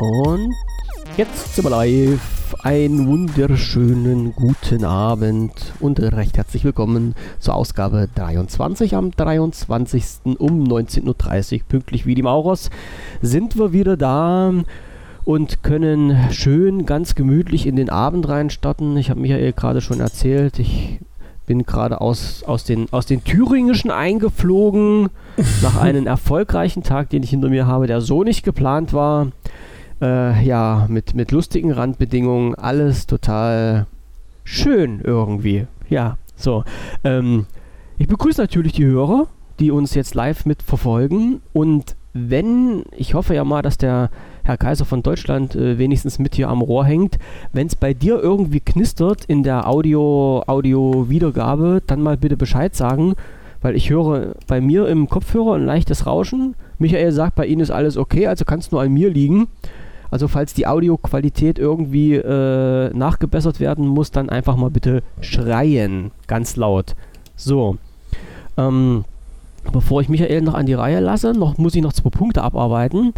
Und jetzt sind wir live. Einen wunderschönen guten Abend und recht herzlich willkommen zur Ausgabe 23 am 23. um 19.30 Uhr, pünktlich wie die Maurers, sind wir wieder da und können schön ganz gemütlich in den Abend reinstarten. Ich habe Michael gerade schon erzählt, ich bin gerade aus, aus, den, aus den Thüringischen eingeflogen nach einem erfolgreichen Tag, den ich hinter mir habe, der so nicht geplant war äh, ja, mit, mit lustigen Randbedingungen, alles total schön irgendwie. Ja, so. Ähm, ich begrüße natürlich die Hörer, die uns jetzt live mitverfolgen und wenn, ich hoffe ja mal, dass der Herr Kaiser von Deutschland äh, wenigstens mit hier am Rohr hängt, wenn es bei dir irgendwie knistert in der Audio, Audio-Wiedergabe, dann mal bitte Bescheid sagen, weil ich höre bei mir im Kopfhörer ein leichtes Rauschen. Michael sagt, bei Ihnen ist alles okay, also kann es nur an mir liegen. Also falls die Audioqualität irgendwie äh, nachgebessert werden muss, dann einfach mal bitte schreien, ganz laut. So. Ähm, bevor ich Michael noch an die Reihe lasse, noch, muss ich noch zwei Punkte abarbeiten.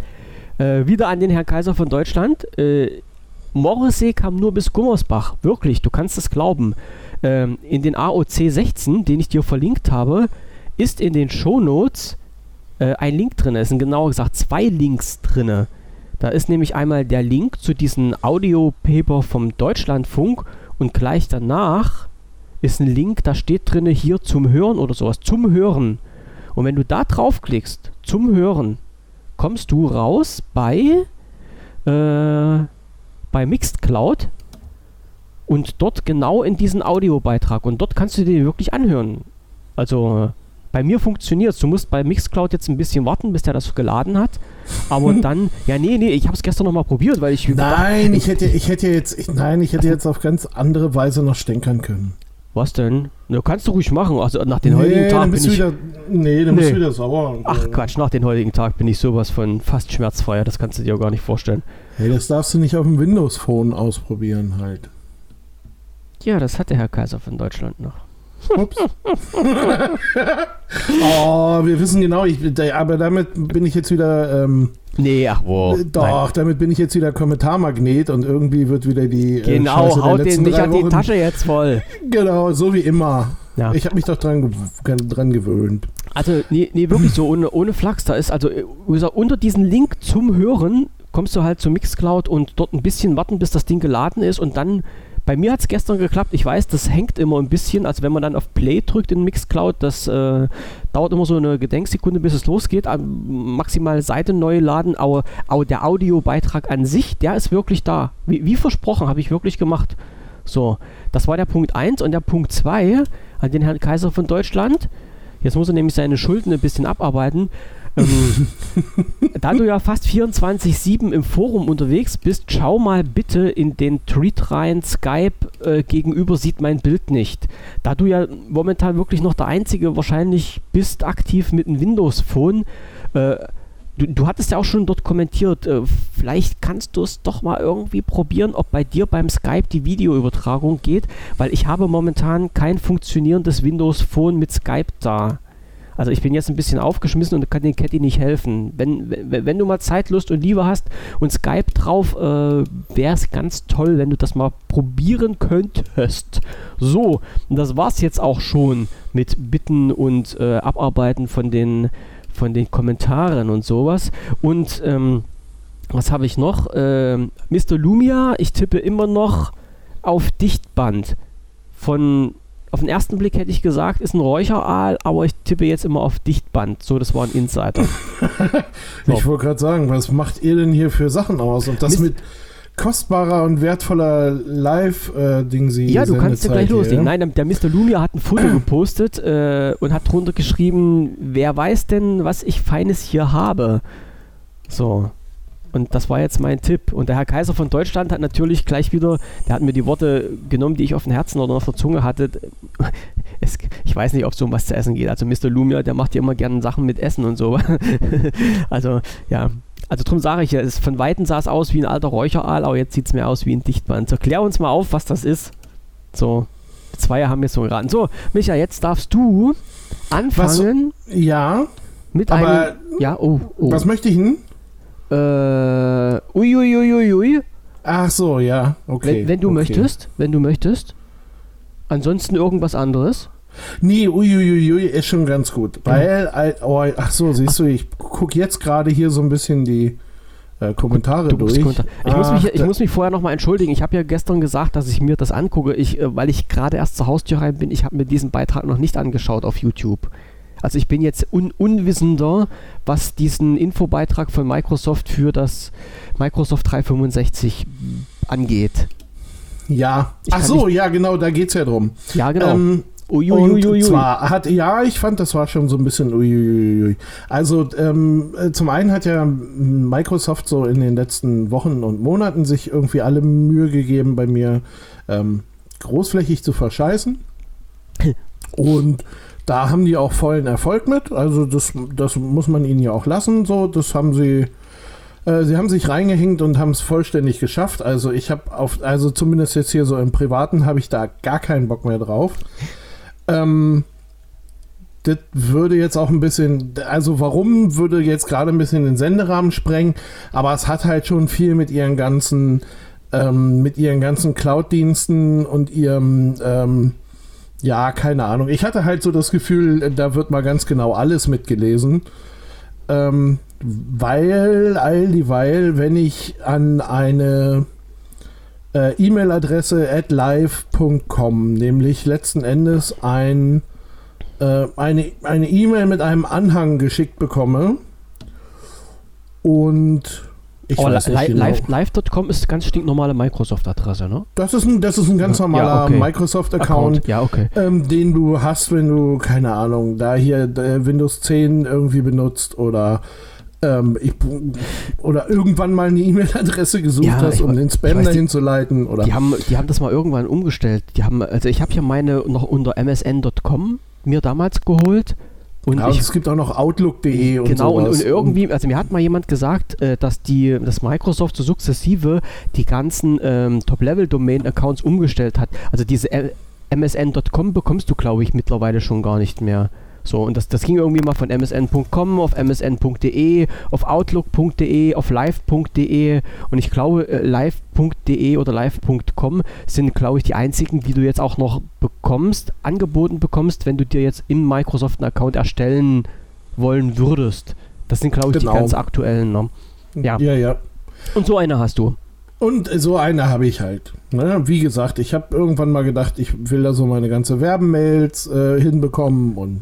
Äh, wieder an den Herrn Kaiser von Deutschland. Äh, Morrissey kam nur bis Gummersbach. Wirklich, du kannst es glauben. Ähm, in den AOC 16, den ich dir verlinkt habe, ist in den Shownotes äh, ein Link drin. Es sind genauer gesagt zwei Links drin. Da ist nämlich einmal der Link zu diesem Audio-Paper vom Deutschlandfunk und gleich danach ist ein Link, da steht drin hier zum Hören oder sowas, zum Hören. Und wenn du da draufklickst, zum Hören, kommst du raus bei, äh, bei Mixed und dort genau in diesen Audiobeitrag. Und dort kannst du dir wirklich anhören. Also bei mir funktioniert es. Du musst bei Mixcloud jetzt ein bisschen warten, bis der das geladen hat. Aber dann, ja, nee, nee, ich habe es gestern nochmal probiert, weil ich. Nein, ich hätte, ich hätte jetzt, ich, nein, ich hätte jetzt auf ganz andere Weise noch stänkern können. Was denn? Du kannst du ruhig machen. Also nach dem nee, heutigen Tag bin ich. Wieder, nee, dann nee. bist du wieder sauer. Ach Quatsch, nach dem heutigen Tag bin ich sowas von fast schmerzfreier. Das kannst du dir auch gar nicht vorstellen. Hey, das darfst du nicht auf dem Windows Phone ausprobieren halt. Ja, das hat der Herr Kaiser von Deutschland noch. Ups. oh, wir wissen genau, ich, aber damit bin ich jetzt wieder. Ähm, nee, ach wo. Doch, Nein. damit bin ich jetzt wieder Kommentarmagnet und irgendwie wird wieder die. Äh, genau, Scheiße haut den nicht an die Tasche jetzt voll. Genau, so wie immer. Ja. Ich habe mich doch dran, dran gewöhnt. Also, nee, nee wirklich so, ohne, ohne Flachs. Da ist also äh, unter diesem Link zum Hören kommst du halt zu Mixcloud und dort ein bisschen warten, bis das Ding geladen ist und dann bei mir hat es gestern geklappt. Ich weiß, das hängt immer ein bisschen. Also wenn man dann auf Play drückt in Mixcloud, das äh, dauert immer so eine Gedenksekunde, bis es losgeht. Maximal Seite neu laden. Aber, aber der Audiobeitrag an sich, der ist wirklich da. Wie, wie versprochen, habe ich wirklich gemacht. So, das war der Punkt 1. Und der Punkt 2 an den Herrn Kaiser von Deutschland. Jetzt muss er nämlich seine Schulden ein bisschen abarbeiten. Ähm, da du ja fast 24-7 im Forum unterwegs bist, schau mal bitte in den Tweet rein. Skype äh, gegenüber sieht mein Bild nicht. Da du ja momentan wirklich noch der Einzige wahrscheinlich bist, aktiv mit einem Windows-Phone. Äh, du, du, hattest ja auch schon dort kommentiert, äh, vielleicht kannst du es doch mal irgendwie probieren, ob bei dir beim Skype die Videoübertragung geht, weil ich habe momentan kein funktionierendes Windows-Phone mit Skype da. Also ich bin jetzt ein bisschen aufgeschmissen und kann den Catty nicht helfen. Wenn, wenn, wenn du mal Zeit, Lust und Liebe hast und Skype drauf, äh, wäre es ganz toll, wenn du das mal probieren könntest. So, und das war es jetzt auch schon mit Bitten und äh, Abarbeiten von den, von den Kommentaren und sowas. Und ähm, was habe ich noch? Äh, Mr. Lumia, ich tippe immer noch auf Dichtband von auf den ersten Blick hätte ich gesagt, ist ein Räucheraal, aber ich tippe jetzt immer auf Dichtband. So, das war ein Insider. so. Ich wollte gerade sagen, was macht ihr denn hier für Sachen aus? Und das Mist mit kostbarer und wertvoller Live-Ding sie. Ja, du kannst ja gleich loslegen. Nein, der Mr. Lumia hat ein Foto gepostet äh, und hat drunter geschrieben, wer weiß denn, was ich Feines hier habe. So. Und das war jetzt mein Tipp. Und der Herr Kaiser von Deutschland hat natürlich gleich wieder, der hat mir die Worte genommen, die ich auf dem Herzen oder auf der Zunge hatte. Es, ich weiß nicht, ob es um was zu essen geht. Also Mr. Lumia, der macht ja immer gerne Sachen mit Essen und so. also, ja. Also darum sage ich ja, es, von Weitem sah es aus wie ein alter Räucheraal, aber jetzt sieht es mir aus wie ein Dichtband. So, klär uns mal auf, was das ist. So, zwei haben jetzt so geraten. So, Micha, jetzt darfst du anfangen. Was, ja. Mit einem. Ja, oh, oh. Was möchte ich denn? Äh, uiuiuiui. Ui, ui, ui. Ach so, ja, okay. Wenn, wenn du okay. möchtest, wenn du möchtest. Ansonsten irgendwas anderes. Nee, uiuiui ist schon ganz gut. Weil, oh, ach so, siehst du, ich gucke jetzt gerade hier so ein bisschen die äh, Kommentare du durch. Kommentar ich, muss mich, ich muss mich vorher nochmal entschuldigen. Ich habe ja gestern gesagt, dass ich mir das angucke, ich, äh, weil ich gerade erst zur Haustür rein bin. Ich habe mir diesen Beitrag noch nicht angeschaut auf YouTube. Also ich bin jetzt un unwissender, was diesen Infobeitrag von Microsoft für das Microsoft 365 angeht. Ja, ich ach so, ja genau, da geht es ja drum. Ja, genau. Ähm, Uiuiuiui. Und zwar hat, ja, ich fand, das war schon so ein bisschen uiuiui. Also ähm, äh, zum einen hat ja Microsoft so in den letzten Wochen und Monaten sich irgendwie alle Mühe gegeben, bei mir ähm, großflächig zu verscheißen. und da haben die auch vollen Erfolg mit. Also das, das muss man ihnen ja auch lassen. So, das haben sie. Äh, sie haben sich reingehängt und haben es vollständig geschafft. Also ich habe auf, also zumindest jetzt hier so im Privaten habe ich da gar keinen Bock mehr drauf. Ähm, das würde jetzt auch ein bisschen, also warum würde jetzt gerade ein bisschen den Senderahmen sprengen, aber es hat halt schon viel mit ihren ganzen, ähm, mit ihren ganzen Cloud-Diensten und ihrem, ähm, ja, keine Ahnung. Ich hatte halt so das Gefühl, da wird mal ganz genau alles mitgelesen. Ähm, weil, all dieweil, wenn ich an eine äh, E-Mail-Adresse at live.com, nämlich letzten Endes ein, äh, eine eine E-Mail mit einem Anhang geschickt bekomme. Und ich oh, weiß nicht genau. Live.com ist ganz stinknormale Microsoft-Adresse, ne? Das ist ein, das ist ein ganz normaler ja, okay. Microsoft-Account, ja, okay. ähm, den du hast, wenn du, keine Ahnung, da hier äh, Windows 10 irgendwie benutzt oder ähm, ich, oder irgendwann mal eine E-Mail-Adresse gesucht ja, hast, um den Spam dahin zu leiten. Oder die, haben, die haben das mal irgendwann umgestellt. Die haben, also ich habe ja meine noch unter msn.com mir damals geholt. Und ja, ich, es gibt auch noch Outlook.de und Genau, und, und, irgendwie, also mir hat mal jemand gesagt, äh, dass die, dass Microsoft so sukzessive die ganzen ähm, Top-Level-Domain-Accounts umgestellt hat. Also diese msn.com bekommst du, glaube ich, mittlerweile schon gar nicht mehr. So, und das, das ging irgendwie mal von msn.com auf msn.de, auf outlook.de, auf live.de und ich glaube, äh, live.de oder live.com sind, glaube ich, die einzigen, die du jetzt auch noch bekommst, angeboten bekommst, wenn du dir jetzt im Microsoft einen Account erstellen wollen würdest. Das sind, glaube ich, genau. die ganz aktuellen. Ne? Ja. ja, ja. Und so eine hast du. Und so eine habe ich halt. Ne? Wie gesagt, ich habe irgendwann mal gedacht, ich will da so meine ganze Werbemails äh, hinbekommen und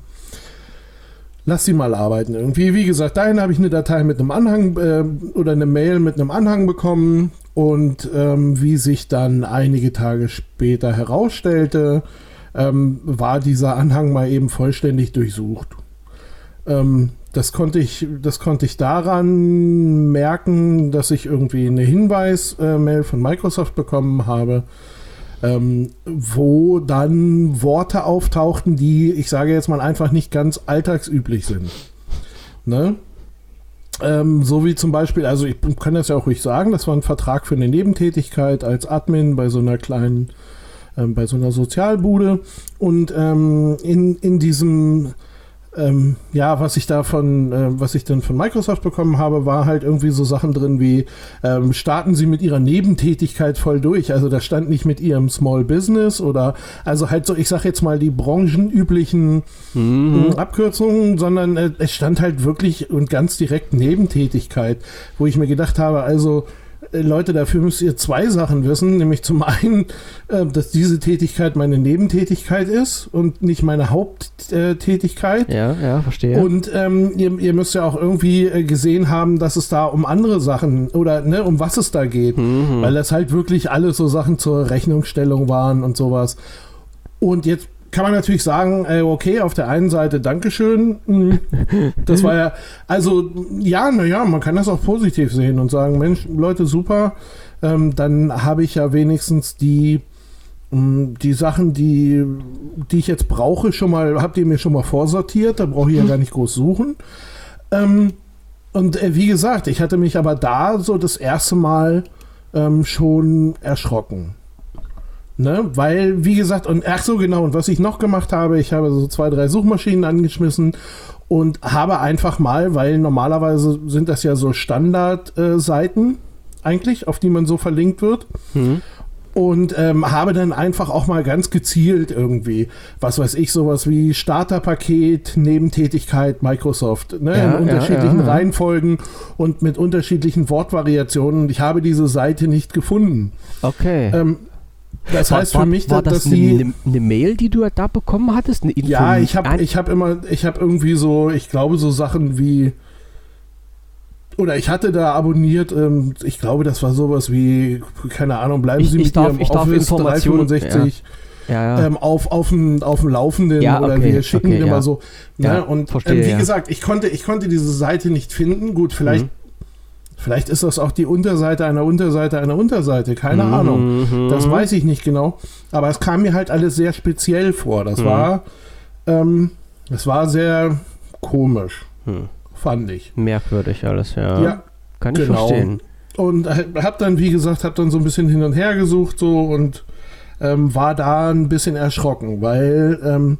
lass sie mal arbeiten. Irgendwie, wie gesagt, dahin habe ich eine Datei mit einem Anhang äh, oder eine Mail mit einem Anhang bekommen und ähm, wie sich dann einige Tage später herausstellte, ähm, war dieser Anhang mal eben vollständig durchsucht. Ähm, das konnte ich, das konnte ich daran merken, dass ich irgendwie eine Hinweis-Mail von Microsoft bekommen habe, ähm, wo dann Worte auftauchten, die, ich sage jetzt mal, einfach nicht ganz alltagsüblich sind. Ne? Ähm, so wie zum Beispiel, also ich kann das ja auch ruhig sagen, das war ein Vertrag für eine Nebentätigkeit als Admin bei so einer kleinen, ähm, bei so einer Sozialbude. Und ähm, in, in diesem ähm, ja, was ich da von, äh, was ich dann von Microsoft bekommen habe, war halt irgendwie so Sachen drin wie, ähm, starten Sie mit Ihrer Nebentätigkeit voll durch. Also da stand nicht mit Ihrem Small Business oder, also halt so, ich sag jetzt mal die branchenüblichen mhm. Äh, Abkürzungen, sondern äh, es stand halt wirklich und ganz direkt Nebentätigkeit, wo ich mir gedacht habe, also, Leute, dafür müsst ihr zwei Sachen wissen, nämlich zum einen, äh, dass diese Tätigkeit meine Nebentätigkeit ist und nicht meine Haupttätigkeit. Ja, ja, verstehe. Und ähm, ihr, ihr, müsst ja auch irgendwie äh, gesehen haben, dass es da um andere Sachen oder ne, um was es da geht, mhm. weil das halt wirklich alles so Sachen zur Rechnungsstellung waren und sowas. Und jetzt kann man natürlich sagen, äh, okay, auf der einen Seite Dankeschön. Hm, das war ja, also ja, naja, man kann das auch positiv sehen und sagen, Mensch, Leute, super. Ähm, dann habe ich ja wenigstens die, hm, die Sachen, die, die ich jetzt brauche, schon mal, habt ihr mir schon mal vorsortiert, da brauche ich ja gar nicht groß suchen. Ähm, und äh, wie gesagt, ich hatte mich aber da so das erste Mal ähm, schon erschrocken. Ne? Weil, wie gesagt, und ach so genau, und was ich noch gemacht habe, ich habe so zwei, drei Suchmaschinen angeschmissen und habe einfach mal, weil normalerweise sind das ja so Standardseiten äh, eigentlich, auf die man so verlinkt wird. Mhm. Und ähm, habe dann einfach auch mal ganz gezielt irgendwie, was weiß ich, sowas wie Starterpaket, Nebentätigkeit, Microsoft, ne, Ja, in unterschiedlichen ja, ja. Reihenfolgen und mit unterschiedlichen Wortvariationen. Und ich habe diese Seite nicht gefunden. Okay. Ähm, das heißt war, für mich, war dass, das dass eine, eine, eine Mail, die du da bekommen hattest? Eine Info Ja, ich habe ich hab immer, ich habe irgendwie so, ich glaube so Sachen wie, oder ich hatte da abonniert, ähm, ich glaube, das war sowas wie, keine Ahnung, bleiben Ich- Sie ich mit darf- Ihrem ich darf Office Informationen- 365 ja, ja. ähm, auf, auf, dem, auf dem Laufenden Ja, oder okay, wir schicken okay, immer ja. so. Ne? Ja, und verstehe, ähm, wie ja. gesagt, ich konnte, ich konnte diese Seite nicht finden. Gut, vielleicht, Mhm. Vielleicht ist das auch die Unterseite einer Unterseite einer Unterseite, keine Mhm, Ahnung. mhm. Das weiß ich nicht genau. Aber es kam mir halt alles sehr speziell vor. Das Mhm. war, ähm, das war sehr komisch, Hm. fand ich. Merkwürdig alles, ja. Ja. Kann ich genau. verstehen. Und hab dann, wie gesagt, hab dann so ein bisschen hin und her gesucht so und ähm, war da ein bisschen erschrocken, weil ähm,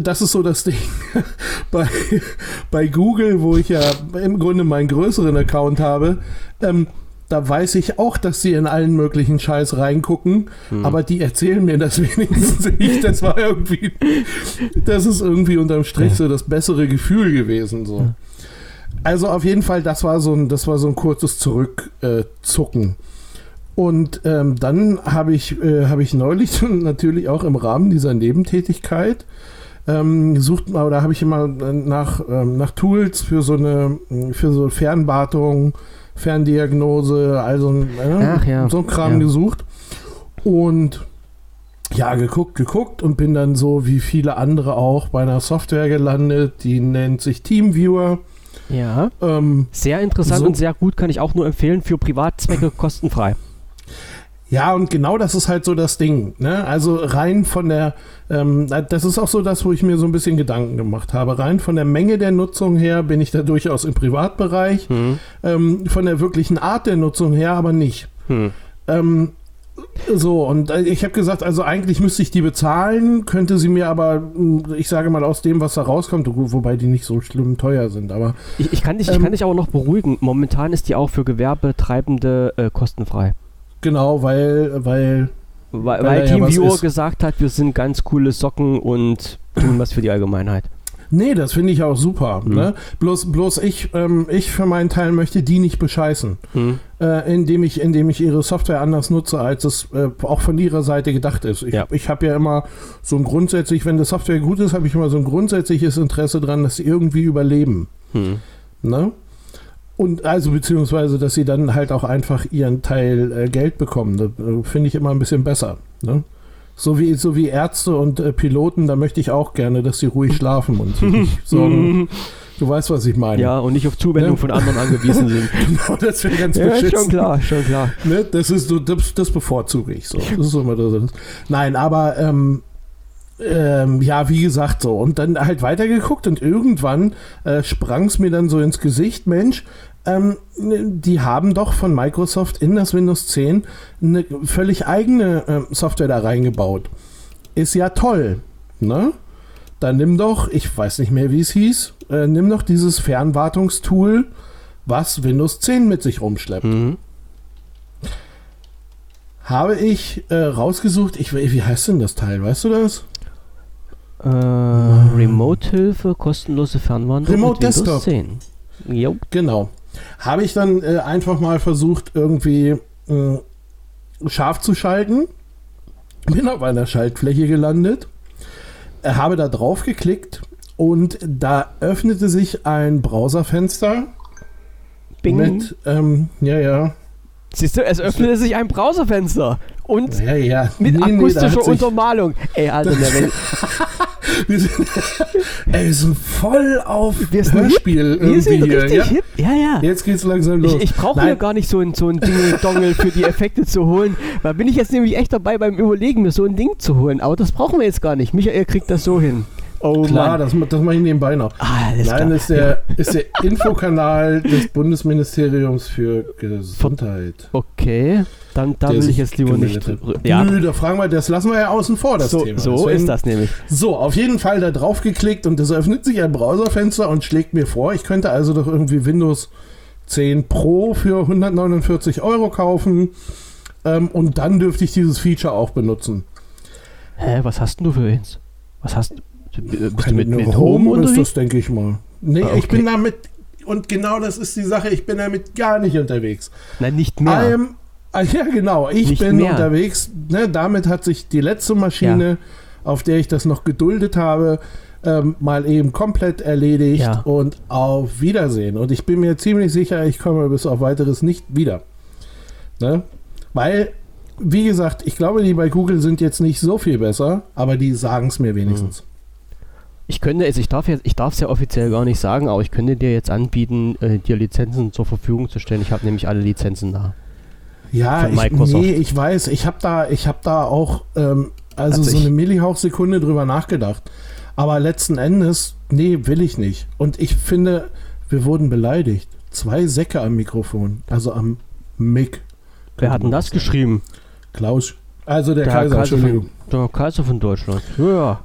das ist so das Ding bei, bei Google, wo ich ja im Grunde meinen größeren Account habe. Ähm, da weiß ich auch, dass sie in allen möglichen Scheiß reingucken, Hm. aber die erzählen mir das wenigstens nicht. Das war irgendwie, das ist irgendwie unterm Strich so das bessere Gefühl gewesen. So. Also auf jeden Fall, das war so ein, das war so ein kurzes Zurückzucken. Und ähm, dann habe ich, äh, habe ich neulich natürlich auch im Rahmen dieser Nebentätigkeit ähm, gesucht, oder habe ich immer äh, nach, ähm, nach Tools für so eine, für so Fernwartung, Ferndiagnose, also äh, Ach ja, so ein Kram ja. gesucht. Und ja, geguckt, geguckt und bin dann so wie viele andere auch bei einer Software gelandet, die nennt sich TeamViewer. Ja. Ähm, Sehr interessant So. und sehr gut, kann ich auch nur empfehlen, für Privatzwecke kostenfrei. Ja, und genau das ist halt so das Ding. Ne? Also rein von der, ähm, das ist auch so das, wo ich mir so ein bisschen Gedanken gemacht habe. Rein von der Menge der Nutzung her bin ich da durchaus im Privatbereich. Hm. Ähm, von der wirklichen Art der Nutzung her aber nicht. Hm. Ähm, so, und äh, ich habe gesagt, also eigentlich müsste ich die bezahlen, könnte sie mir aber, mh, ich sage mal, aus dem, was da rauskommt, wo- wobei die nicht so schlimm teuer sind, aber Ich, ich, kann dich, ich Ähm, kann dich aber noch beruhigen. Momentan ist die auch für Gewerbetreibende äh, kostenfrei. Genau, weil, weil, Weil, Weil da ja gesagt hat, wir sind ganz coole Socken und tun was für die Allgemeinheit. nee, das finde ich auch super. Mhm. Ne? Bloß, bloß ich, ähm, ich für meinen Teil möchte die nicht bescheißen, Hm. äh, indem, ich, indem ich ihre Software anders nutze, als es äh, auch von ihrer Seite gedacht ist. Ich, Ja. ich habe ja immer so ein grundsätzlich, wenn die Software gut ist, habe ich immer so ein grundsätzliches Interesse dran, dass sie irgendwie überleben. Hm. Ne? Und also beziehungsweise, dass sie dann halt auch einfach ihren Teil äh, Geld bekommen. Das äh, finde ich immer ein bisschen besser. Ne? So, wie, so wie Ärzte und äh, Piloten, da möchte ich auch gerne, dass sie ruhig schlafen und sich nicht sorgen. Du weißt, was ich meine. Ja, und nicht auf Zuwendung Ne? von anderen angewiesen sind. Genau, das wäre ganz ja, beschissen. schon klar, schon klar. Ne? Das ist so, das, das bevorzuge ich so. Das ist immer das. Nein, aber ähm, ähm, ja, wie gesagt, so. Und dann halt weitergeguckt und irgendwann äh, sprang es mir dann so ins Gesicht, Mensch, ähm, die haben doch von Microsoft in das Windows 10 eine völlig eigene ähm, Software da reingebaut. Ist ja toll, ne? Dann nimm doch, ich weiß nicht mehr, wie es hieß, äh, nimm doch dieses Fernwartungstool, was Windows 10 mit sich rumschleppt Mhm. habe ich äh, rausgesucht, ich, wie heißt denn das Teil, weißt du das? Äh, Remote-Hilfe, kostenlose Fernwartung Remote mit Windows Desktop. 10. Jo. Genau. Habe ich dann äh, einfach mal versucht, irgendwie äh, scharf zu schalten. Bin auf einer Schaltfläche gelandet, äh, habe da drauf geklickt und da öffnete sich ein Browserfenster Bing. mit, ähm, ja, ja, Siehst du, es öffnete sich ein Browserfenster. Und ja, ja. mit Nee, nee, akustischer sich- Untermalung. Ey, Alter, der Welt. Wir sind, ey, so voll auf Wir sind Hörspiel Wir sind irgendwie hier. richtig Ja? hip. Ja, ja. Jetzt geht's langsam los. Ich, ich brauche hier gar nicht so ein, so ein Ding-Dongel für die Effekte zu holen. Da bin ich jetzt nämlich echt dabei beim Überlegen, mir so ein Ding zu holen. Aber das brauchen wir jetzt gar nicht. Michael kriegt das so hin. Oh Mann. das, das mache ich nebenbei noch. Ah, alles Nein, klar. ist der, ist der Infokanal des Bundesministeriums für Gesundheit. Okay, dann da der will ich jetzt lieber nicht. Ja, Nö, da fragen wir, das lassen wir ja außen vor, das so, Thema. so Deswegen- ist das nämlich. So, auf jeden Fall da drauf geklickt und es öffnet sich ein Browserfenster und schlägt mir vor, ich könnte also doch irgendwie Windows 10 Pro für 149 Euro kaufen ähm, und dann dürfte ich dieses Feature auch benutzen. Hä, was hast denn du für eins? Was hast du? Bist du mit, mit Home Home ist unterwegs? das, denke ich mal. Nee, Ah, ich okay. bin damit, und genau das ist die Sache, ich bin damit gar nicht unterwegs. Nein, nicht mehr. I'm, ah, ja, genau, ich Nicht bin mehr. unterwegs. Ne, damit hat sich die letzte Maschine, auf der ich das noch geduldet habe, ähm, mal eben komplett erledigt Ja. und auf Wiedersehen. Und ich bin mir ziemlich sicher, ich komme bis auf weiteres nicht wieder. Ne? Weil, wie gesagt, ich glaube, die bei Google sind jetzt nicht so viel besser, aber die sagen es mir wenigstens. Ich könnte, also ich darf jetzt, ich darf es ja offiziell gar nicht sagen, aber ich könnte dir jetzt anbieten, äh, dir Lizenzen zur Verfügung zu stellen. Ich habe nämlich alle Lizenzen da. Ja, Von ich, nee, ich weiß, ich habe da, ich habe da auch ähm, also Hat so eine Millihauchsekunde drüber nachgedacht. Aber letzten Endes, nee, will ich nicht. Und ich finde, wir wurden beleidigt. Zwei Säcke am Mikrofon, also am Mic. Wer hat denn das geschrieben? Klaus. Also der, Der Kaiser, Kaiser Entschuldigung. Der Kaiser von Deutschland. Ja.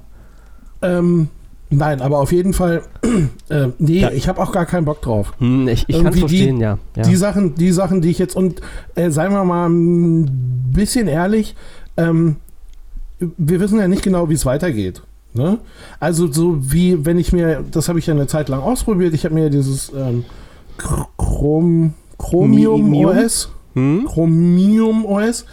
Ähm, nein, aber auf jeden Fall, äh, nee, Ja. ich habe auch gar keinen Bock drauf. Hm, ich ich kann Irgendwie die- verstehen, ja. ja. Die Sachen, die Sachen, die ich jetzt und äh, seien wir mal ein bisschen ehrlich, ähm, wir wissen ja nicht genau, wie es weitergeht. Ne? Also so wie wenn ich mir, das habe ich ja eine Zeit lang ausprobiert, ich habe mir dieses ähm, Chr- Chrom, Chromium Mi- Mium? OS, hm? Chromium OS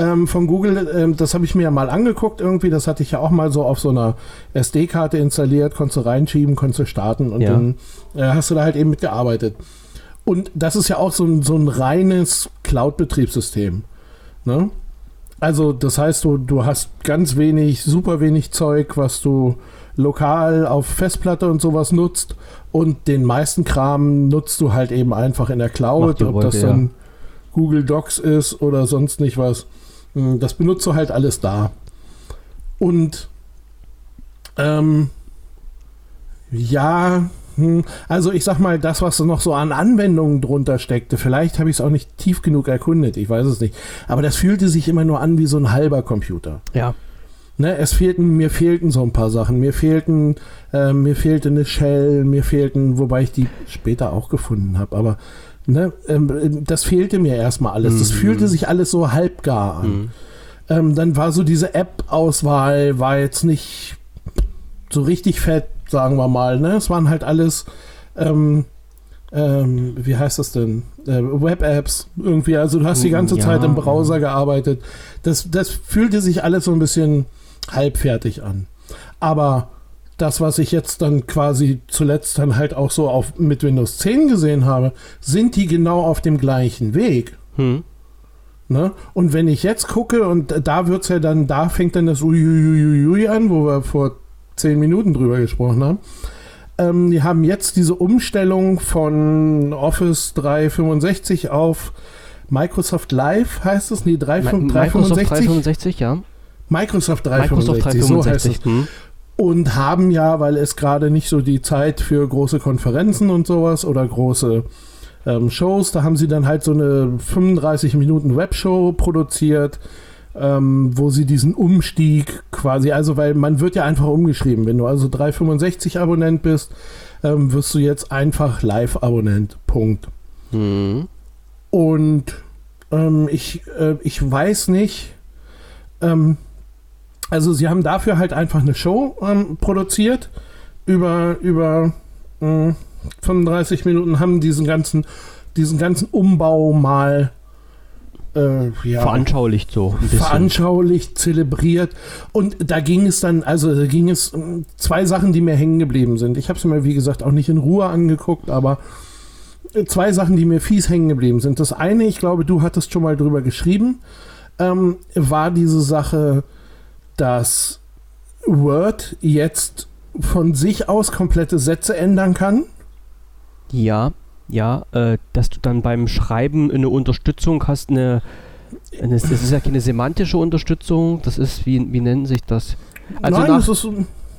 ähm, von Google, ähm, das habe ich mir ja mal angeguckt irgendwie, das hatte ich ja auch mal so auf so einer SD-Karte installiert, konntest du reinschieben, konntest du starten und Ja. dann äh, hast du da halt eben mitgearbeitet. Und das ist ja auch so ein, so ein reines Cloud-Betriebssystem. Ne? Also das heißt, du, du hast ganz wenig, super wenig Zeug, was du lokal auf Festplatte und sowas nutzt und den meisten Kram nutzt du halt eben einfach in der Cloud, die ob Wolke, das ja. dann Google Docs ist oder sonst nicht was. Hm, Das benutzt du halt alles da. Und ähm, ja, hm, also ich sag mal, das, was noch so an Anwendungen drunter steckte, vielleicht habe ich es auch nicht tief genug erkundet, ich weiß es nicht. Aber das fühlte sich immer nur an wie so ein halber Computer. Ja. Ne, es fehlten, mir fehlten so ein paar Sachen. Mir fehlten, äh, mir fehlte eine Shell, mir fehlten, wobei ich die später auch gefunden habe, aber ne, ähm, das fehlte mir erstmal alles. Das Mhm. fühlte sich alles so halbgar an. Hm. Ähm, dann war so diese App-Auswahl, war jetzt nicht so richtig fett, sagen wir mal. Ne? Es waren halt alles, ähm, ähm, wie heißt das denn? Äh, Web-Apps irgendwie. Also du hast die ganze Ja, Zeit im ja. Browser gearbeitet. Das, das fühlte sich alles so ein bisschen halbfertig an. Aber das, was ich jetzt dann quasi zuletzt dann halt auch so auf, mit Windows 10 gesehen habe, sind die genau auf dem gleichen Weg. Hm. Ne? Und wenn ich jetzt gucke, und da wird's ja dann, da fängt dann das Uiuiuiui an, wo wir vor zehn Minuten drüber gesprochen haben. Ähm, die haben jetzt diese Umstellung von Office 365 auf Microsoft Live, heißt es? Nee, 3, Mi- 365? Microsoft 365, ja. Microsoft Microsoft 365, so heißt es. 365. Hm. Und haben ja, weil es gerade nicht so die Zeit für große Konferenzen und sowas oder große ähm, Shows, da haben sie dann halt so eine 35 Minuten Webshow produziert, ähm, wo sie diesen Umstieg quasi, also weil man wird ja einfach umgeschrieben. Wenn du also 365 Abonnent bist, ähm, wirst du jetzt einfach Live-Abonnent. Punkt. Hm. Und ähm, ich, äh, ich weiß nicht, ähm, also sie haben dafür halt einfach eine Show ähm, produziert, über, über mh, 35 Minuten, haben diesen ganzen, diesen ganzen Umbau mal äh, ja, Veranschaulicht so. Veranschaulicht, zelebriert. Und da ging es dann, also da ging es um zwei Sachen, die mir hängen geblieben sind. Ich habe es mir, wie gesagt, auch nicht in Ruhe angeguckt, aber äh, zwei Sachen, die mir fies hängen geblieben sind. Das eine, ich glaube, du hattest schon mal drüber geschrieben, ähm, war diese Sache, dass Word jetzt von sich aus komplette Sätze ändern kann. Ja, ja, äh, dass du dann beim Schreiben eine Unterstützung hast, eine, eine das ist ja keine semantische Unterstützung, das ist, wie, wie nennen sich das? Also Nein, nach, das ist,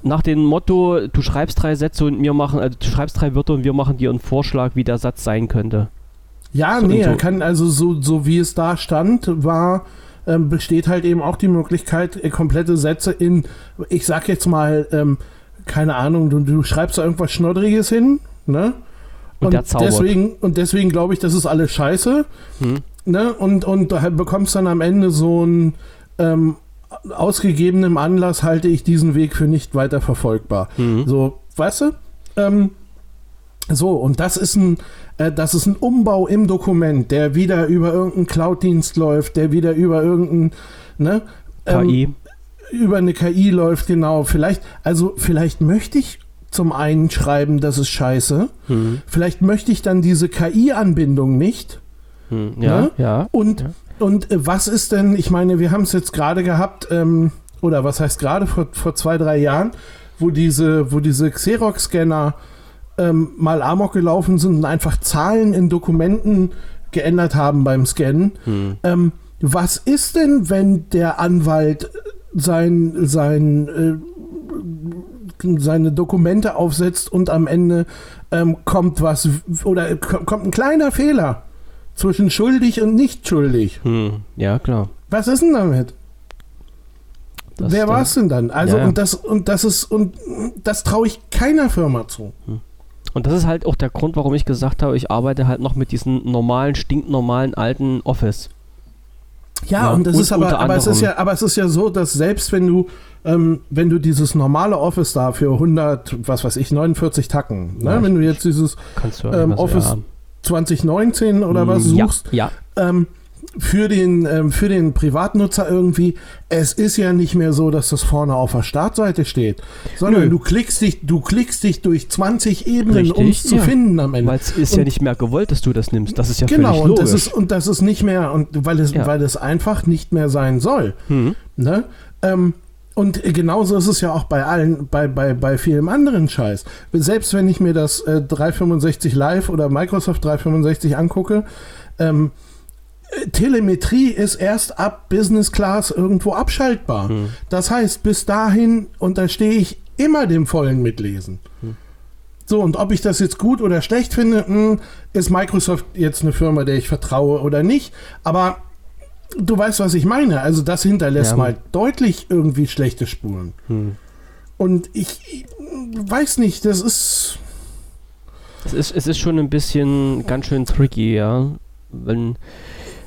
nach dem Motto, du schreibst drei Sätze und wir machen, also du schreibst drei Wörter und wir machen dir einen Vorschlag, wie der Satz sein könnte. Ja, So nee, so. er kann also so, so wie es da stand, war, ähm, besteht halt eben auch die Möglichkeit, äh, komplette Sätze in, ich sag jetzt mal, ähm, keine Ahnung, du, du schreibst da irgendwas Schnoddriges hin, ne? Und zaubert. deswegen, und deswegen glaube ich, das ist alles scheiße. Hm. Ne? Und, und du halt bekommst dann am Ende so ein ähm, ausgegebenem Anlass halte ich diesen Weg für nicht weiter verfolgbar. Mhm. So, weißt du? Ähm, so, und das ist ein, äh, das ist ein Umbau im Dokument, der wieder über irgendeinen Cloud-Dienst läuft, der wieder über irgendeinen, ne? Ähm, KI. über eine KI läuft, genau. Vielleicht, also vielleicht möchte ich zum einen schreiben, das ist scheiße. Hm. Vielleicht möchte ich dann diese KI-Anbindung nicht. Hm. Ja, Ne? ja. Und, Ja. und äh, was ist denn, ich meine, wir haben es jetzt gerade gehabt, ähm, oder was heißt gerade vor, vor zwei, drei Jahren, wo diese, wo diese Xerox-Scanner ähm, mal amok gelaufen sind und einfach Zahlen in Dokumenten geändert haben beim Scannen. Hm. Ähm, was ist denn, wenn der Anwalt sein, sein, äh, seine Dokumente aufsetzt und am Ende ähm, kommt was oder ko- kommt ein kleiner Fehler zwischen schuldig und nicht schuldig? Hm. Ja, klar. Was ist denn damit? Das Wer war es denn dann? Also Ja, und das und das ist und das traue ich keiner Firma zu. Und das ist halt auch der Grund, warum ich gesagt habe, ich arbeite halt noch mit diesem normalen, stinknormalen alten Office. Ja, Ja, und das und ist aber, aber es ist ja, aber es ist ja so, dass selbst wenn du, ähm, wenn du dieses normale Office da für 100, was weiß ich, 49 Tacken, ne? Ja, wenn du jetzt dieses du Ähm, Office 2019 oder was Hm, ja, suchst, Ja, ähm, für den, ähm, für den Privatnutzer irgendwie, es ist ja nicht mehr so, dass das vorne auf der Startseite steht, sondern Nö. du klickst dich, du klickst dich durch 20 Ebenen, um es zu ja. finden am Ende. weil es ist ja Und- nicht mehr gewollt, dass du das nimmst. Das ist ja genau, völlig und logisch. das ist, und das ist nicht mehr, und weil es, Ja. weil es einfach nicht mehr sein soll. hm. Ne? Ähm, und genauso ist es ja auch bei allen, bei, bei, bei vielem anderen Scheiß. Selbst wenn ich mir das äh, 365 Live oder Microsoft 365 angucke, ähm, äh, Telemetrie ist erst ab Business Class irgendwo abschaltbar. Hm. Das heißt, bis dahin unterstehe ich immer dem vollen Mitlesen. Hm. So, und ob ich das jetzt gut oder schlecht finde, mh, ist Microsoft jetzt eine Firma, der ich vertraue oder nicht. Aber du weißt, was ich meine. Also das hinterlässt Ja. mal deutlich irgendwie schlechte Spuren. Hm. Und ich, ich weiß nicht, das ist... Es ist, es ist schon ein bisschen ganz schön tricky, ja. Wenn,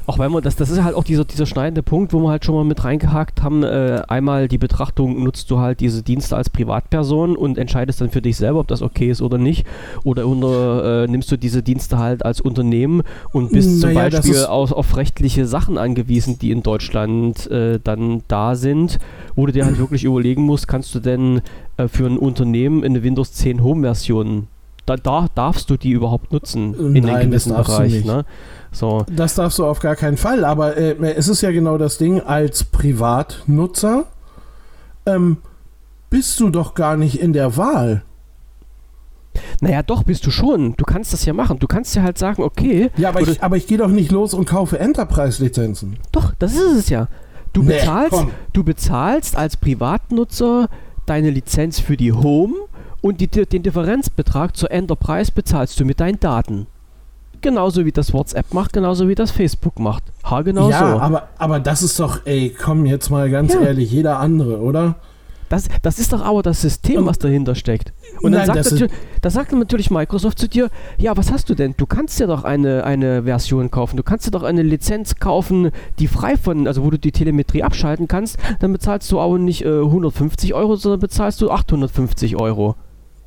auch wenn man das, das ist halt auch dieser, dieser schneidende Punkt, wo wir halt schon mal mit reingehakt haben. Äh, einmal die Betrachtung, nutzt du halt diese Dienste als Privatperson und entscheidest dann für dich selber, ob das okay ist oder nicht. Oder unter, äh, nimmst du diese Dienste halt als Unternehmen und bist zum Naja, das Beispiel auf, auf rechtliche Sachen angewiesen, die in Deutschland äh, dann da sind, wo du dir halt wirklich überlegen musst, kannst du denn äh, für ein Unternehmen eine Windows 10 Home-Version da, da darfst du die überhaupt nutzen in Nein, den das gewissen darfst du Bereich. Ne? So, Das darfst du auf gar keinen Fall. Aber äh, es ist ja genau das Ding, als Privatnutzer ähm, bist du doch gar nicht in der Wahl. naja, doch, bist du schon. Du kannst das ja machen. Du kannst ja halt sagen, okay, Ja, aber ich, aber ich gehe doch nicht los und kaufe Enterprise-Lizenzen. doch, das ist es ja. Du Nee, bezahlst, komm. du bezahlst als Privatnutzer deine Lizenz für die Home und die, den Differenzbetrag zur Enterprise bezahlst du mit deinen Daten. Genauso wie das WhatsApp macht, genauso wie das Facebook macht. Ha, genau ja, so. aber, aber das ist doch, ey, komm jetzt mal ganz Ja. ehrlich, jeder andere, oder? Das, das ist doch aber das System, was dahinter steckt. Und Nein, dann sagt, natürlich, da sagt natürlich Microsoft zu dir, ja, was hast du denn? Du kannst dir doch eine, eine Version kaufen, du kannst dir doch eine Lizenz kaufen, die frei von, also wo du die Telemetrie abschalten kannst, dann bezahlst du aber nicht äh, 150 Euro, sondern bezahlst du 850 Euro.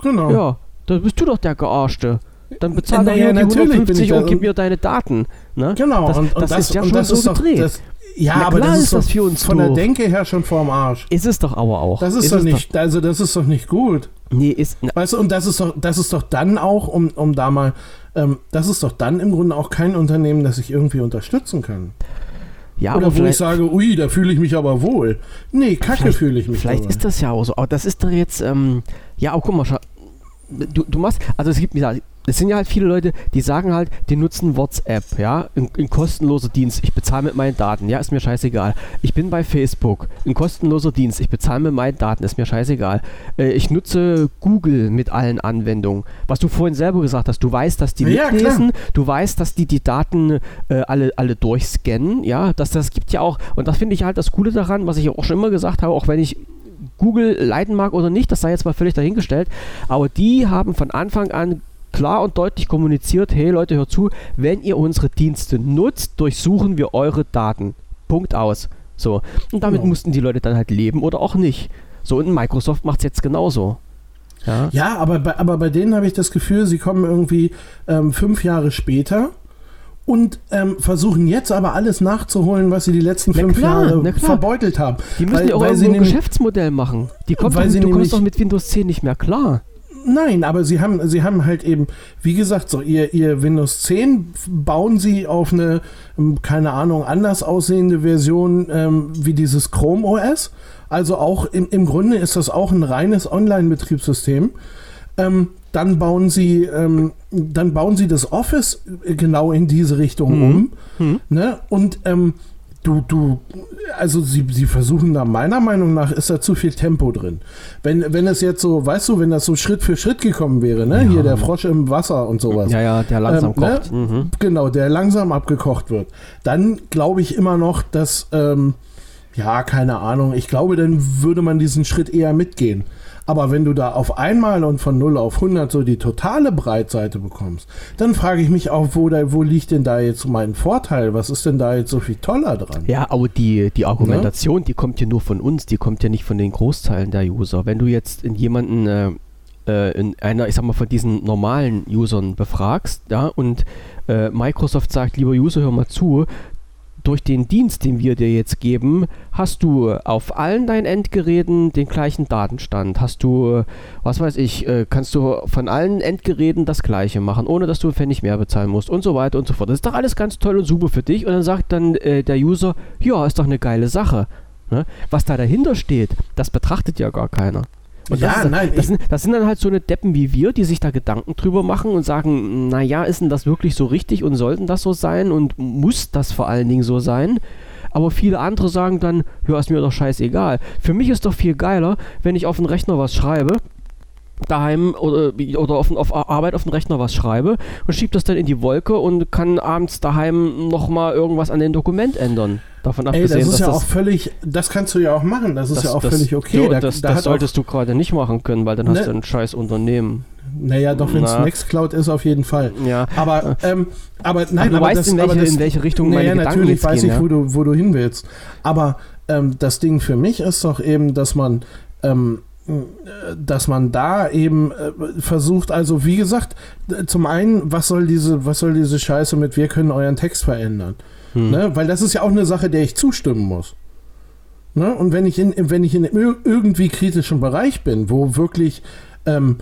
Genau. Ja, da bist du doch der Gearschte. Dann bezahl doch nur die natürlich bin 150 ich und gib mir deine Daten. Ne? Genau, Das- und, und das ist ja schon das so doch, gedreht. das, ja, Na aber das ist, das doch für uns von der doof. Denke her schon vorm Arsch. Ist es doch aber auch. Das ist, Ist doch nicht, also das ist doch nicht gut. nee, ist, na, Weißt du, und das ist doch, das ist doch dann auch, um, um da mal, ähm, das ist doch dann im Grunde auch kein Unternehmen, das ich irgendwie unterstützen kann. Ja, Oder aber wo ich sage, ui, da fühle ich mich aber wohl. Nee, kacke fühle ich mich Vielleicht dabei. ist das ja auch so. Aber das ist doch jetzt, ähm, ja, auch guck mal, du, du machst, also es gibt, wie gesagt, es sind ja halt viele Leute, die sagen halt, die nutzen WhatsApp, ja, ein, kostenloser Dienst. Ich bezahle mit meinen Daten, ja, ist mir scheißegal. Ich bin bei Facebook, ein kostenloser Dienst. Ich bezahle mit meinen Daten, ist mir scheißegal. Äh, ich nutze Google mit allen Anwendungen. Was du vorhin selber gesagt hast, du weißt, dass die Ja, mitlesen, du weißt, dass die die Daten äh, alle, alle durchscannen, ja, dass das gibt ja auch, und das finde ich halt das Coole daran, was ich auch schon immer gesagt habe, auch wenn ich Google leiten mag oder nicht, das sei jetzt mal völlig dahingestellt, aber die haben von Anfang an klar und deutlich kommuniziert, hey Leute, hört zu, wenn ihr unsere Dienste nutzt, durchsuchen wir eure Daten. Punkt aus. So. Und damit Genau. mussten die Leute dann halt leben oder auch nicht. So, und Microsoft macht es jetzt genauso. Ja. Ja, aber bei, aber bei denen habe ich das Gefühl, sie kommen irgendwie ähm, fünf Jahre später und ähm, versuchen jetzt aber alles nachzuholen, was sie die letzten Na fünf klar, Jahre verbeutelt haben. Die müssen Weil- ja auch weil sie ein Geschäftsmodell machen. Die kommt Weil doch, sie du kommst doch mit Windows 10 nicht mehr klar. Nein, aber sie haben, sie haben halt eben, wie gesagt, so ihr, ihr Windows 10 bauen sie auf eine, ähm, keine Ahnung, anders aussehende Version ähm, wie dieses Chrome OS. Also auch im, im Grunde ist das auch ein reines Online-Betriebssystem. Ähm, dann bauen sie, ähm, dann bauen sie das Office äh, genau in diese Richtung um. Hm. Ne? Und ähm, du, du, also sie, sie versuchen da, meiner Meinung nach, ist da zu viel Tempo drin. Wenn, wenn es jetzt so, weißt du, wenn das so Schritt für Schritt gekommen wäre, ne? Ja. Hier der Frosch im Wasser und sowas. Ja, ja, der langsam Ähm, ne? kocht. Mhm. Genau, der langsam abgekocht wird. Dann glaube ich immer noch, dass, ähm, ja, keine Ahnung, ich glaube, dann würde man diesen Schritt eher mitgehen. Aber wenn du da auf einmal und von 0 auf 100 so die totale Breitseite bekommst, dann frage ich mich auch, wo, da, wo liegt denn da jetzt mein Vorteil? Was ist denn da jetzt so viel toller dran? Ja, aber die, die Argumentation, die kommt ja nur von uns, die kommt ja nicht von den Großteilen der User. Wenn du jetzt in jemanden, äh, äh, in einer, ich sag mal, von diesen normalen Usern befragst, ja, und äh, Microsoft sagt, lieber User, hör mal zu, durch den Dienst, den wir dir jetzt geben, hast du auf allen deinen Endgeräten den gleichen Datenstand. Hast du, was weiß ich, äh, kannst du von allen Endgeräten das gleiche machen, ohne dass du einen Pfennig mehr bezahlen musst und so weiter und so fort. Das ist doch alles ganz toll und super für dich. Und dann sagt dann äh, der User, ja, ist doch eine geile Sache. Ne? Was da dahinter steht, das betrachtet ja gar keiner. Und Ja, das, ist, nein, das, sind, das sind dann halt so eine Deppen wie wir, die sich da Gedanken drüber machen und sagen, naja, ist denn das wirklich so richtig und sollten das so sein und muss das vor allen Dingen so sein? Aber viele andere sagen dann, ja, ist mir doch scheißegal. Für mich ist doch viel geiler, wenn ich auf den Rechner was schreibe, daheim oder, oder auf, auf Arbeit auf den Rechner was schreibe und schiebe das dann in die Wolke und kann abends daheim nochmal irgendwas an dem Dokument ändern. Davon Ey, abgesehen, das ist ja auch völlig, das kannst du ja auch machen, das ist das- ja auch das- völlig okay. so, Da- das da das solltest du gerade nicht machen können, weil dann hast Ne. du ein scheiß Unternehmen. naja, doch, wenn es Na. Nextcloud ist, auf jeden Fall. Ja. Aber, ähm, aber nein, aber du aber weißt, das, in, welche, das, in welche Richtung meine naja, Gedanken natürlich weiß gehen. ich, ja? wo, du, wo du hin willst. Aber ähm, das Ding für mich ist doch eben, dass man, ähm, äh, dass man da eben äh, versucht, also wie gesagt, zum einen, was soll diese, was soll diese Scheiße mit, wir können euren Text verändern? Hm. Ne? Weil das ist ja auch eine Sache, der ich zustimmen muss. Ne? Und wenn ich in, wenn ich in irgendwie kritischen Bereich bin, wo wirklich ähm,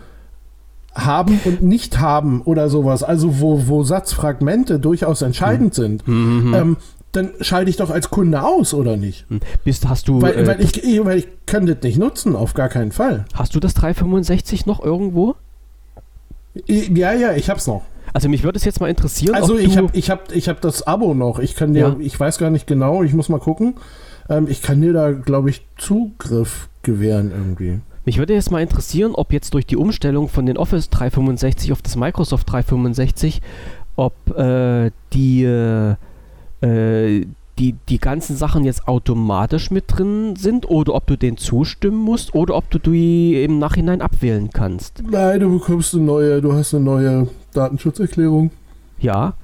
haben und nicht haben oder sowas, also wo, wo Satzfragmente durchaus entscheidend sind, Mhm. ähm, dann schalte ich doch als Kunde aus, oder nicht? Hm. Bist, hast, du, Weil, äh, weil, ich, weil ich kann das nicht nutzen, auf gar keinen Fall. hast du das 365 noch irgendwo? Ja, ja, ich hab's noch. Also mich würde es jetzt mal interessieren, Also ich habe ich hab, ich hab das Abo noch. Ich kann dir, Ja. ich weiß gar nicht genau, ich muss mal gucken. Ähm, ich kann dir da, glaube ich, Zugriff gewähren irgendwie. mich würde jetzt mal interessieren, ob jetzt durch die Umstellung von den Office 365 auf das Microsoft 365, ob äh, die, äh, äh, die, die ganzen Sachen jetzt automatisch mit drin sind oder ob du denen zustimmen musst oder ob du die im Nachhinein abwählen kannst. Nein, du bekommst eine neue, du hast eine neue Datenschutzerklärung. Ja.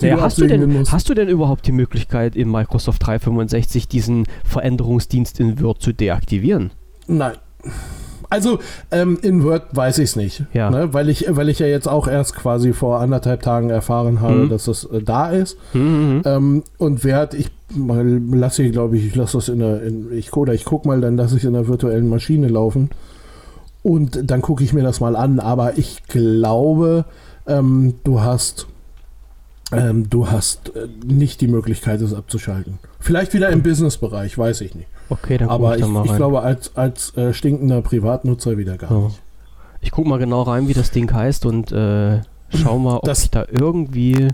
Naja, du hast, du denn, musst. hast du denn überhaupt die Möglichkeit in Microsoft 365 diesen Veränderungsdienst in Word zu deaktivieren? Nein. Also ähm, in Word weiß ich es nicht, Ja. ne? weil, ich, weil ich ja jetzt auch erst quasi vor anderthalb Tagen erfahren habe, Mhm. dass das äh, da ist. Mhm. Ähm, und Wert, ich mal- lasse glaube ich, ich lasse das in der, in, ich, oder ich gucke mal, dann lasse ich in der virtuellen Maschine laufen. Und dann gucke ich mir das mal an. Aber ich glaube, ähm, du hast, ähm, du hast äh, nicht die Möglichkeit, es abzuschalten. Vielleicht wieder im Businessbereich, weiß ich nicht. Okay, dann Aber ich ich, da mal ich glaube, als, als äh, stinkender Privatnutzer wieder gar Ja. nicht. Ich guck mal genau rein, wie das Ding heißt und äh, schau mal, ob Das- ich da irgendwie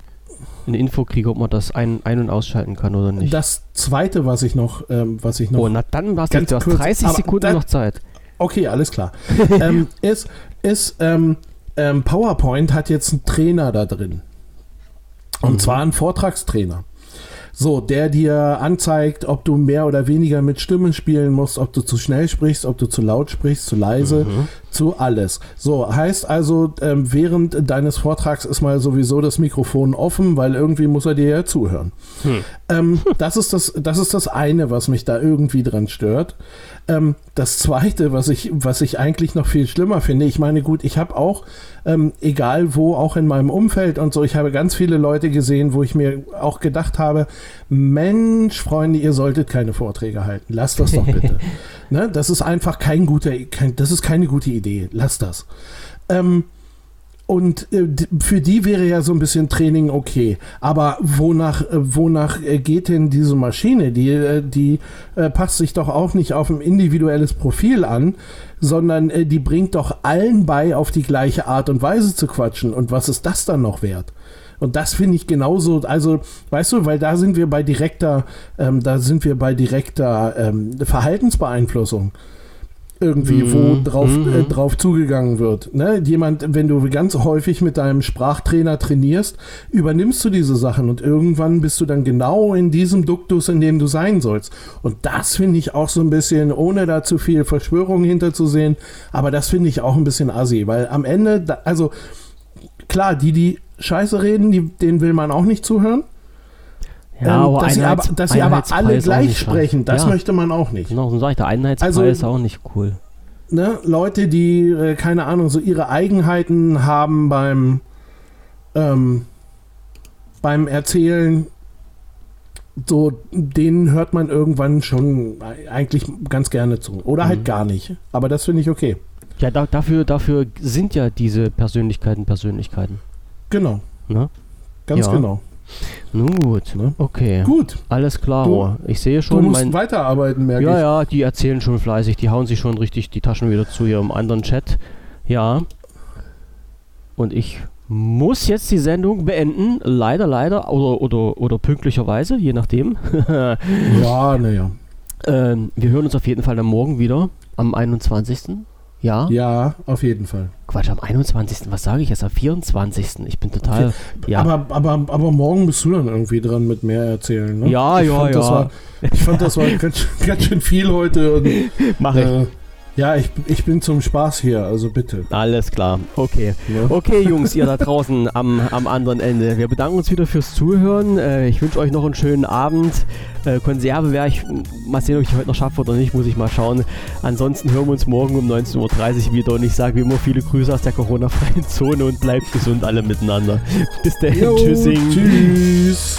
eine Info kriege, ob man das ein-, ein und ausschalten kann oder nicht. Das zweite, was ich noch, ähm, was ich noch oh, na dann warst Ganz du, du hast kurz, 30 aber Sekunden noch Zeit. Okay, alles klar. ähm, ist ist ähm, ähm, PowerPoint hat jetzt einen Trainer da drin. Und Mhm. zwar einen Vortragstrainer. So, der dir anzeigt, ob du mehr oder weniger mit Stimmen spielen musst, ob du zu schnell sprichst, ob du zu laut sprichst, zu leise, Mhm. Zu alles. So, heißt also, ähm, während deines Vortrags ist mal sowieso das Mikrofon offen, weil irgendwie muss er dir ja zuhören. Hm. Ähm, das, ist das, das ist das eine, was mich da irgendwie dran stört. Ähm, das zweite, was ich, was ich eigentlich noch viel schlimmer finde, ich meine, gut, ich habe auch, ähm, egal wo, auch in meinem Umfeld und so, ich habe ganz viele Leute gesehen, wo ich mir auch gedacht habe, Mensch, Freunde, ihr solltet keine Vorträge halten. Lasst das doch bitte. ne? Das ist einfach kein guter, kein, das ist keine gute Idee. Lasst das. Ähm, und äh, für die wäre ja so ein bisschen Training okay. Aber wonach, äh, wonach äh, geht denn diese Maschine? Die, die passt sich doch auch nicht auf ein individuelles Profil an, sondern die bringt doch allen bei, auf die gleiche Art und Weise zu quatschen. Und was ist das dann noch wert? Und das finde ich genauso, also, weißt du, weil da sind wir bei direkter, ähm, da sind wir bei direkter ähm, Verhaltensbeeinflussung irgendwie, Mhm, wo drauf, mhm. äh, drauf zugegangen wird. Ne? Jemand, wenn du ganz häufig mit deinem Sprachtrainer trainierst, übernimmst du diese Sachen und irgendwann bist du dann genau in diesem Duktus, in dem du sein sollst. Und das finde ich auch so ein bisschen, ohne da zu viel Verschwörung hinterzusehen, aber das finde ich auch ein bisschen assi, weil am Ende, da, also klar, die, die Scheiße reden, die, denen will man auch nicht zuhören. Ähm, dass, sie aber, dass sie aber alle gleich sprechen, das ja. möchte man auch nicht. Genau, so sag ich, der Einheitspreis Also- ist auch nicht cool. ne, Leute, die, äh, keine Ahnung, so ihre Eigenheiten haben beim, ähm, beim Erzählen, so, denen hört man irgendwann schon eigentlich ganz gerne zu. Oder Mhm. halt gar nicht. Aber das finde ich okay. Ja, da, dafür, dafür sind ja diese Persönlichkeiten Persönlichkeiten. Genau. Ne? Ganz Ja. genau. Nun gut, Ne? okay. Gut. Alles klar. Du- ich sehe Du schon, musst mein, weiterarbeiten, merke Ja, ich. ja, die erzählen schon fleißig, die hauen sich schon richtig die Taschen wieder zu hier im anderen Chat. Ja. Und ich muss jetzt die Sendung beenden. Leider, leider. Oder, oder, oder pünktlicherweise, je nachdem. Ja, naja. ähm, wir hören uns auf jeden Fall dann morgen wieder. Am 21. Ja? Ja, auf jeden Fall. Quatsch, am 21. Was sage ich jetzt? Am 24. Ich bin total. Ja. Aber, aber, aber morgen bist du dann irgendwie dran mit mehr erzählen. Ne? Ja, ich ja, ja. war, ich fand, das war ganz, ganz schön viel heute. Und, Mach ich. äh, ja, ich, ich bin zum Spaß hier, also bitte. Alles klar. Okay. Ne? Okay, Jungs, ihr da draußen am, am anderen Ende. Wir bedanken uns wieder fürs Zuhören. Äh, ich wünsche euch noch einen schönen Abend. Äh, Konserve werde ich mal sehen, ob ich heute noch schaffe oder nicht, muss ich mal schauen. Ansonsten hören wir uns morgen um 19.30 Uhr wieder und ich sage wie immer viele Grüße aus der Corona-freien Zone und bleibt gesund alle miteinander. Bis dahin. Tschüssing. Tschüss.